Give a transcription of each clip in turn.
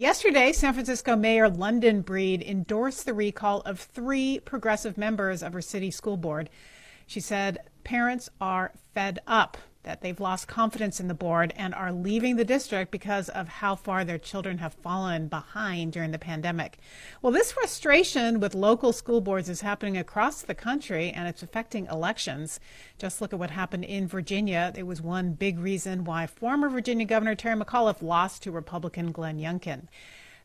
Yesterday, San Francisco Mayor London Breed endorsed the recall of three progressive members of her city school board. She said parents are fed up that they've lost confidence in the board and are leaving the district because of how far their children have fallen behind during the pandemic. Well, this frustration with local school boards is happening across the country and it's affecting elections. Just look at what happened in Virginia. It was one big reason why former Virginia Governor Terry McAuliffe lost to Republican Glenn Youngkin.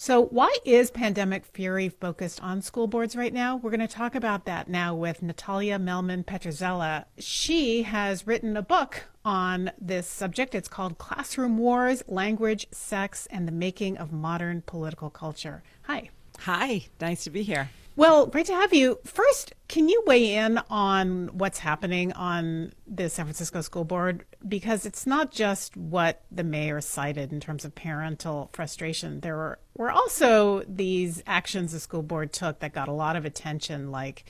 So, why is pandemic fury focused on school boards right now? We're going to talk about that now with Natalia Mehlman Petrzela. She has written a book on this subject. It's called Classroom Wars Language, Sex, and the Making of Modern Political Culture. Hi. Hi, nice to be here. Well, great to have you. First, can you weigh in on what's happening on the San Francisco School Board? Because it's not just what the mayor cited in terms of parental frustration. There were, were also these actions the school board took that got a lot of attention, like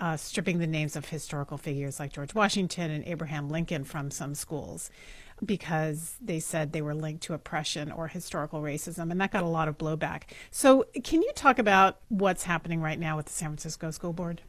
uh, stripping the names of historical figures like George Washington and Abraham Lincoln from some schools because they said they were linked to oppression or historical racism, and that got a lot of blowback. So, can you talk about what's happening right now with the San Francisco School Board?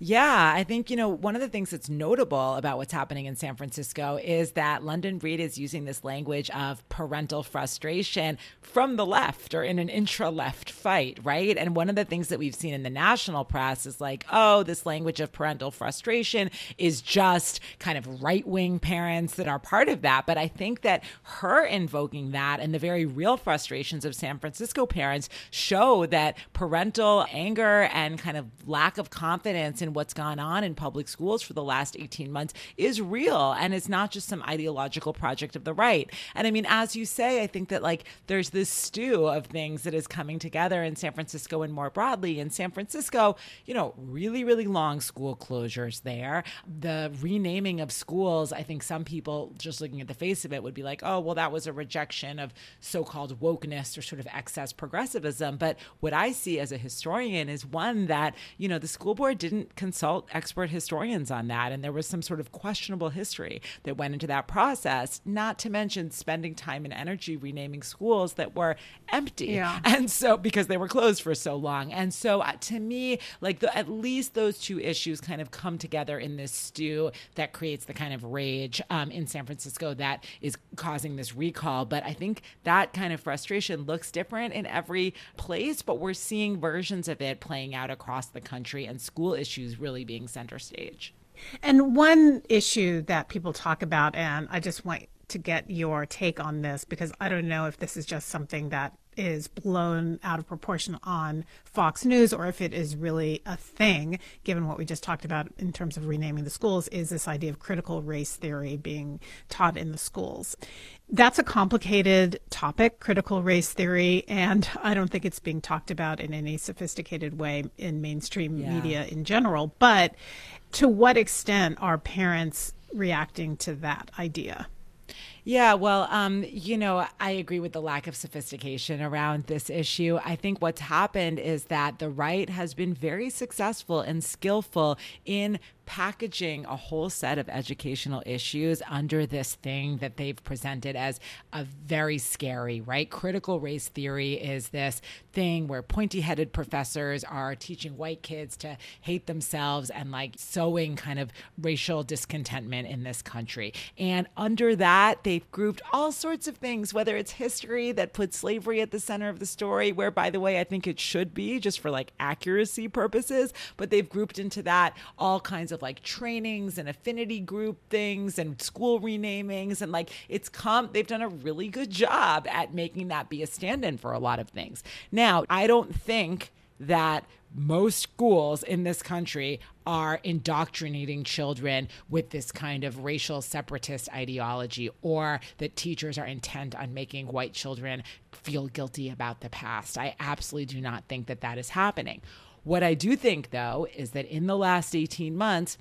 Yeah, I think, you know, one of the things that's notable about what's happening in San Francisco is that London Breed is using this language of parental frustration from the left or in an intra left fight, right? And one of the things that we've seen in the national press is like, oh, this language of parental frustration is just kind of right wing parents that are part of that. But I think that her invoking that and the very real frustrations of San Francisco parents show that parental anger and kind of lack of confidence in and what's gone on in public schools for the last 18 months is real and it's not just some ideological project of the right. And I mean, as you say, I think that like there's this stew of things that is coming together in San Francisco and more broadly. In San Francisco, you know, really, really long school closures there. The renaming of schools, I think some people just looking at the face of it would be like, oh, well, that was a rejection of so called wokeness or sort of excess progressivism. But what I see as a historian is one that, you know, the school board didn't consult expert historians on that. And there was some sort of questionable history that went into that process, not to mention spending time and energy renaming schools that were empty. Yeah. And so, because they were closed for so long. And so, uh, to me, like the, at least those two issues kind of come together in this stew that creates the kind of rage um, in San Francisco that is causing this recall. But I think that kind of frustration looks different in every place, but we're seeing versions of it playing out across the country and school issues issues really being center stage. And one issue that people talk about, and I just want to get your take on this because I don't know if this is just something that is blown out of proportion on Fox News or if it is really a thing, given what we just talked about in terms of renaming the schools, is this idea of critical race theory being taught in the schools. That's a complicated topic, critical race theory, and I don't think it's being talked about in any sophisticated way in mainstream yeah. media in general. But to what extent are parents reacting to that idea? Yeah, well, um, you know, I agree with the lack of sophistication around this issue. I think what's happened is that the right has been very successful and skillful in packaging a whole set of educational issues under this thing that they've presented as a very scary, right? Critical race theory is this thing where pointy headed professors are teaching white kids to hate themselves and like sowing kind of racial discontentment in this country. And under that, they've grouped all sorts of things, whether it's history that puts slavery at the center of the story, where by the way, I think it should be just for like accuracy purposes, but they've grouped into that all kinds of of like trainings and affinity group things and school renamings and like it's come they've done a really good job at making that be a stand-in for a lot of things. Now, I don't think that most schools in this country are indoctrinating children with this kind of racial separatist ideology or that teachers are intent on making white children feel guilty about the past. I absolutely do not think that that is happening. What I do think, though, is that in the last 18 months,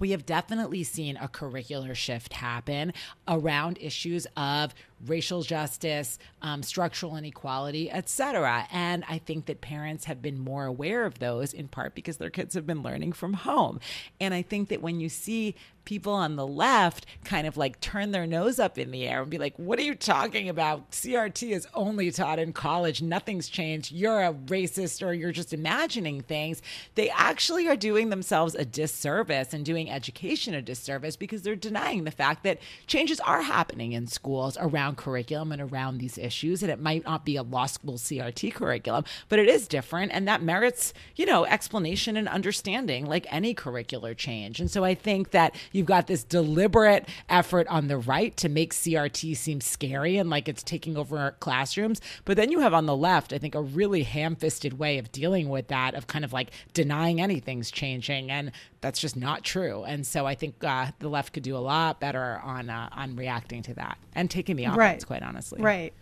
we have definitely seen a curricular shift happen around issues of racial justice, um, structural inequality, etc. And I think that parents have been more aware of those in part because their kids have been learning from home. And I think that when you see people on the left kind of like turn their nose up in the air and be like, What are you talking about? CRT is only taught in college. Nothing's changed. You're a racist or you're just imagining things. They actually are doing themselves a disservice and doing education a disservice because they're denying the fact that changes are happening in schools around curriculum and around these issues. And it might not be a law school CRT curriculum, but it is different. And that merits, you know, explanation and understanding like any curricular change. And so I think that You've got this deliberate effort on the right to make CRT seem scary and like it's taking over classrooms. But then you have on the left, I think, a really ham fisted way of dealing with that, of kind of like denying anything's changing. And that's just not true. And so I think uh, the left could do a lot better on uh, on reacting to that and taking the offense, right. quite honestly. Right.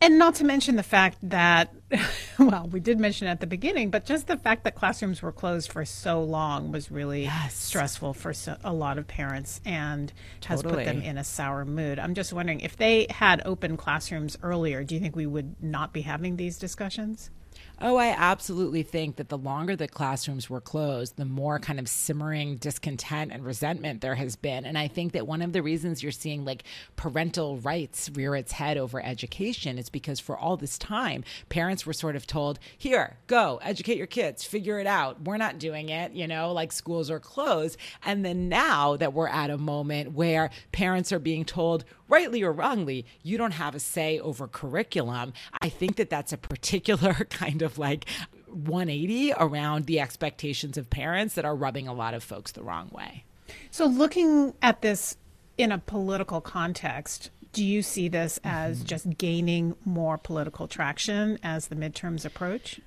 And not to mention the fact that, well, we did mention at the beginning, but just the fact that classrooms were closed for so long was really yes. stressful for so, a lot of parents and totally. has put them in a sour mood. I'm just wondering if they had open classrooms earlier, do you think we would not be having these discussions? Oh, I absolutely think that the longer the classrooms were closed, the more kind of simmering discontent and resentment there has been. And I think that one of the reasons you're seeing like parental rights rear its head over education is because for all this time, parents were sort of told, here, go, educate your kids, figure it out. We're not doing it, you know, like schools are closed. And then now that we're at a moment where parents are being told, rightly or wrongly, you don't have a say over curriculum. I think that that's a particular kind of like 180 around the expectations of parents that are rubbing a lot of folks the wrong way. So, looking at this in a political context, do you see this as mm-hmm. just gaining more political traction as the midterms approach?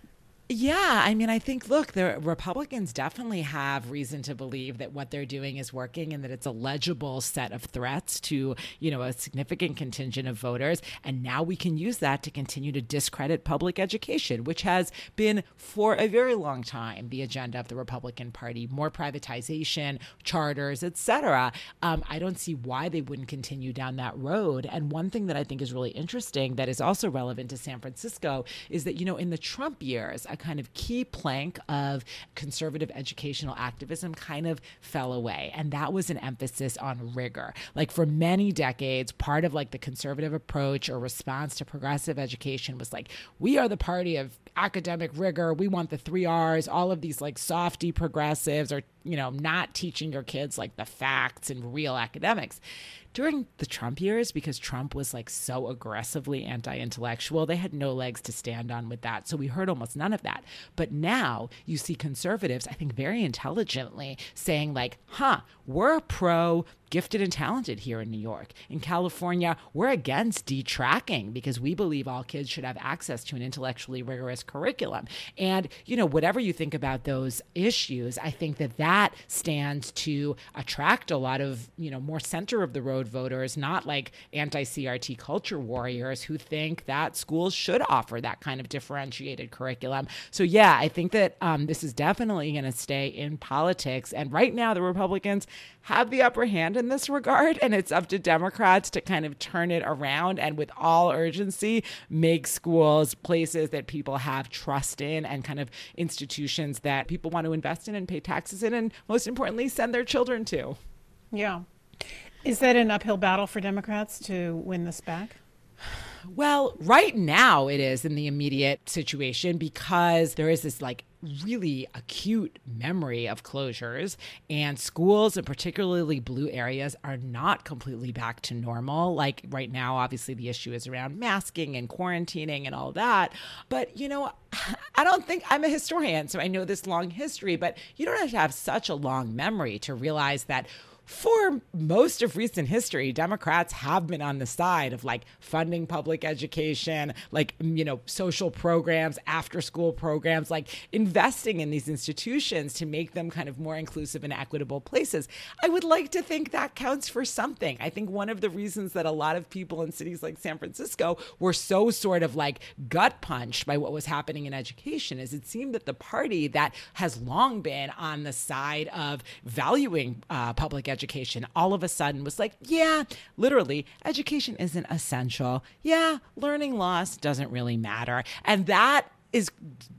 Yeah, I mean, I think, look, the Republicans definitely have reason to believe that what they're doing is working and that it's a legible set of threats to, you know, a significant contingent of voters. And now we can use that to continue to discredit public education, which has been for a very long time the agenda of the Republican Party, more privatization, charters, etc. Um, I don't see why they wouldn't continue down that road. And one thing that I think is really interesting that is also relevant to San Francisco is that, you know, in the Trump years, a kind of key plank of conservative educational activism kind of fell away. And that was an emphasis on rigor. Like for many decades, part of like the conservative approach or response to progressive education was like, we are the party of academic rigor. We want the three R's, all of these like softy progressives are, you know, not teaching your kids like the facts and real academics during the Trump years, because Trump was like so aggressively anti intellectual, they had no legs to stand on with that. So we heard almost none of that. But now you see conservatives, I think very intelligently, saying, like, huh, we're pro gifted and talented here in New York. In California, we're against detracking because we believe all kids should have access to an intellectually rigorous curriculum. And, you know, whatever you think about those issues, I think that that stands to attract a lot of, you know, more center of the road voters, not like anti CRT culture warriors who think that schools should offer that kind of differentiated curriculum. So, yeah, I think that um, this is definitely going to stay in politics. And right now, the Republicans have the upper hand in this regard. And it's up to Democrats to kind of turn it around and with all urgency make schools places that people have trust in and kind of institutions that people want to invest in and pay taxes in. And most importantly, send their children to. Yeah. Is that an uphill battle for Democrats to win this back? Well, right now it is in the immediate situation because there is this like really acute memory of closures, and schools, and particularly blue areas, are not completely back to normal. Like right now, obviously, the issue is around masking and quarantining and all that. But, you know, I don't think I'm a historian, so I know this long history, but you don't have to have such a long memory to realize that for most of recent history, Democrats have been on the side of like funding public education, like, you know, social programs, after school programs, like investing in these institutions to make them kind of more inclusive and equitable places. I would like to think that counts for something. I think one of the reasons that a lot of people in cities like San Francisco were so sort of like gut punched by what was happening in education is it seemed that the party that has long been on the side of valuing uh, public education education all of a sudden was like, yeah, literally, education isn't essential. Yeah, learning loss doesn't really matter. And that is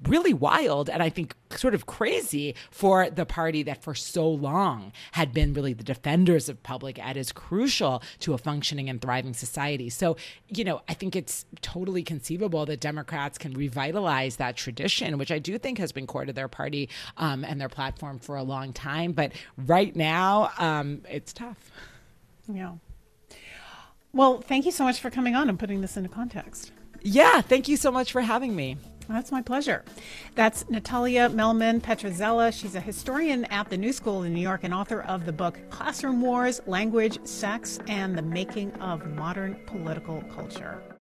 really wild and I think sort of crazy for the party that for so long had been really the defenders of public ed is crucial to a functioning and thriving society. So, you know, I think it's totally conceivable that Democrats can revitalize that tradition, which I do think has been core to their party um, and their platform for a long time. But right now, um, it's tough. Yeah. Well, thank you so much for coming on and putting this into context. Yeah, thank you so much for having me. That's my pleasure. That's Natalia Mehlman Petrzela. She's a historian at the New School in New York and author of the book Classroom Wars Language, Sex, and the Making of Modern Political Culture.